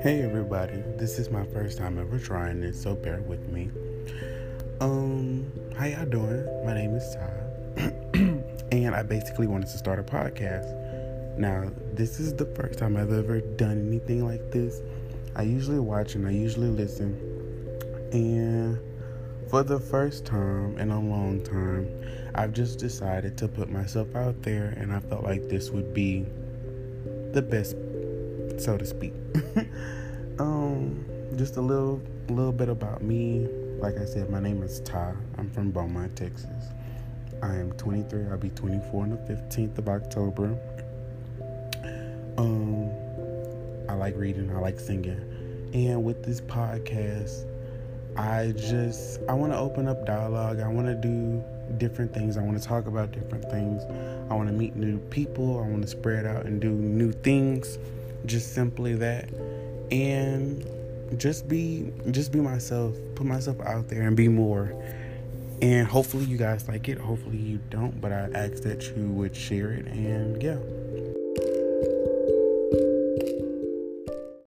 Hey everybody, this is my first time ever trying this, so bear with me. Um, how y'all doing? My name is Thai, and I basically wanted to start a podcast. Now, this is the first time I've ever done anything like this. I usually watch and I usually listen, and for the first time in a long time, I've just decided to put myself out there, and I felt like this would be the best, so to speak. um, just a little, little bit about me. Like I said, my name is Thai. I'm from Beaumont, Texas. I am 23. I'll be 24 on the 15th of October. Um, I like reading. I like singing, and with this podcast, I just I want to open up dialogue. I want to do different things. I want to talk about different things. I want to meet new people. I want to spread out and do new things. Just simply that. And just be just be myself. Put myself out there and be more. And hopefully you guys like it. Hopefully you don't, but I ask that you would share it and yeah.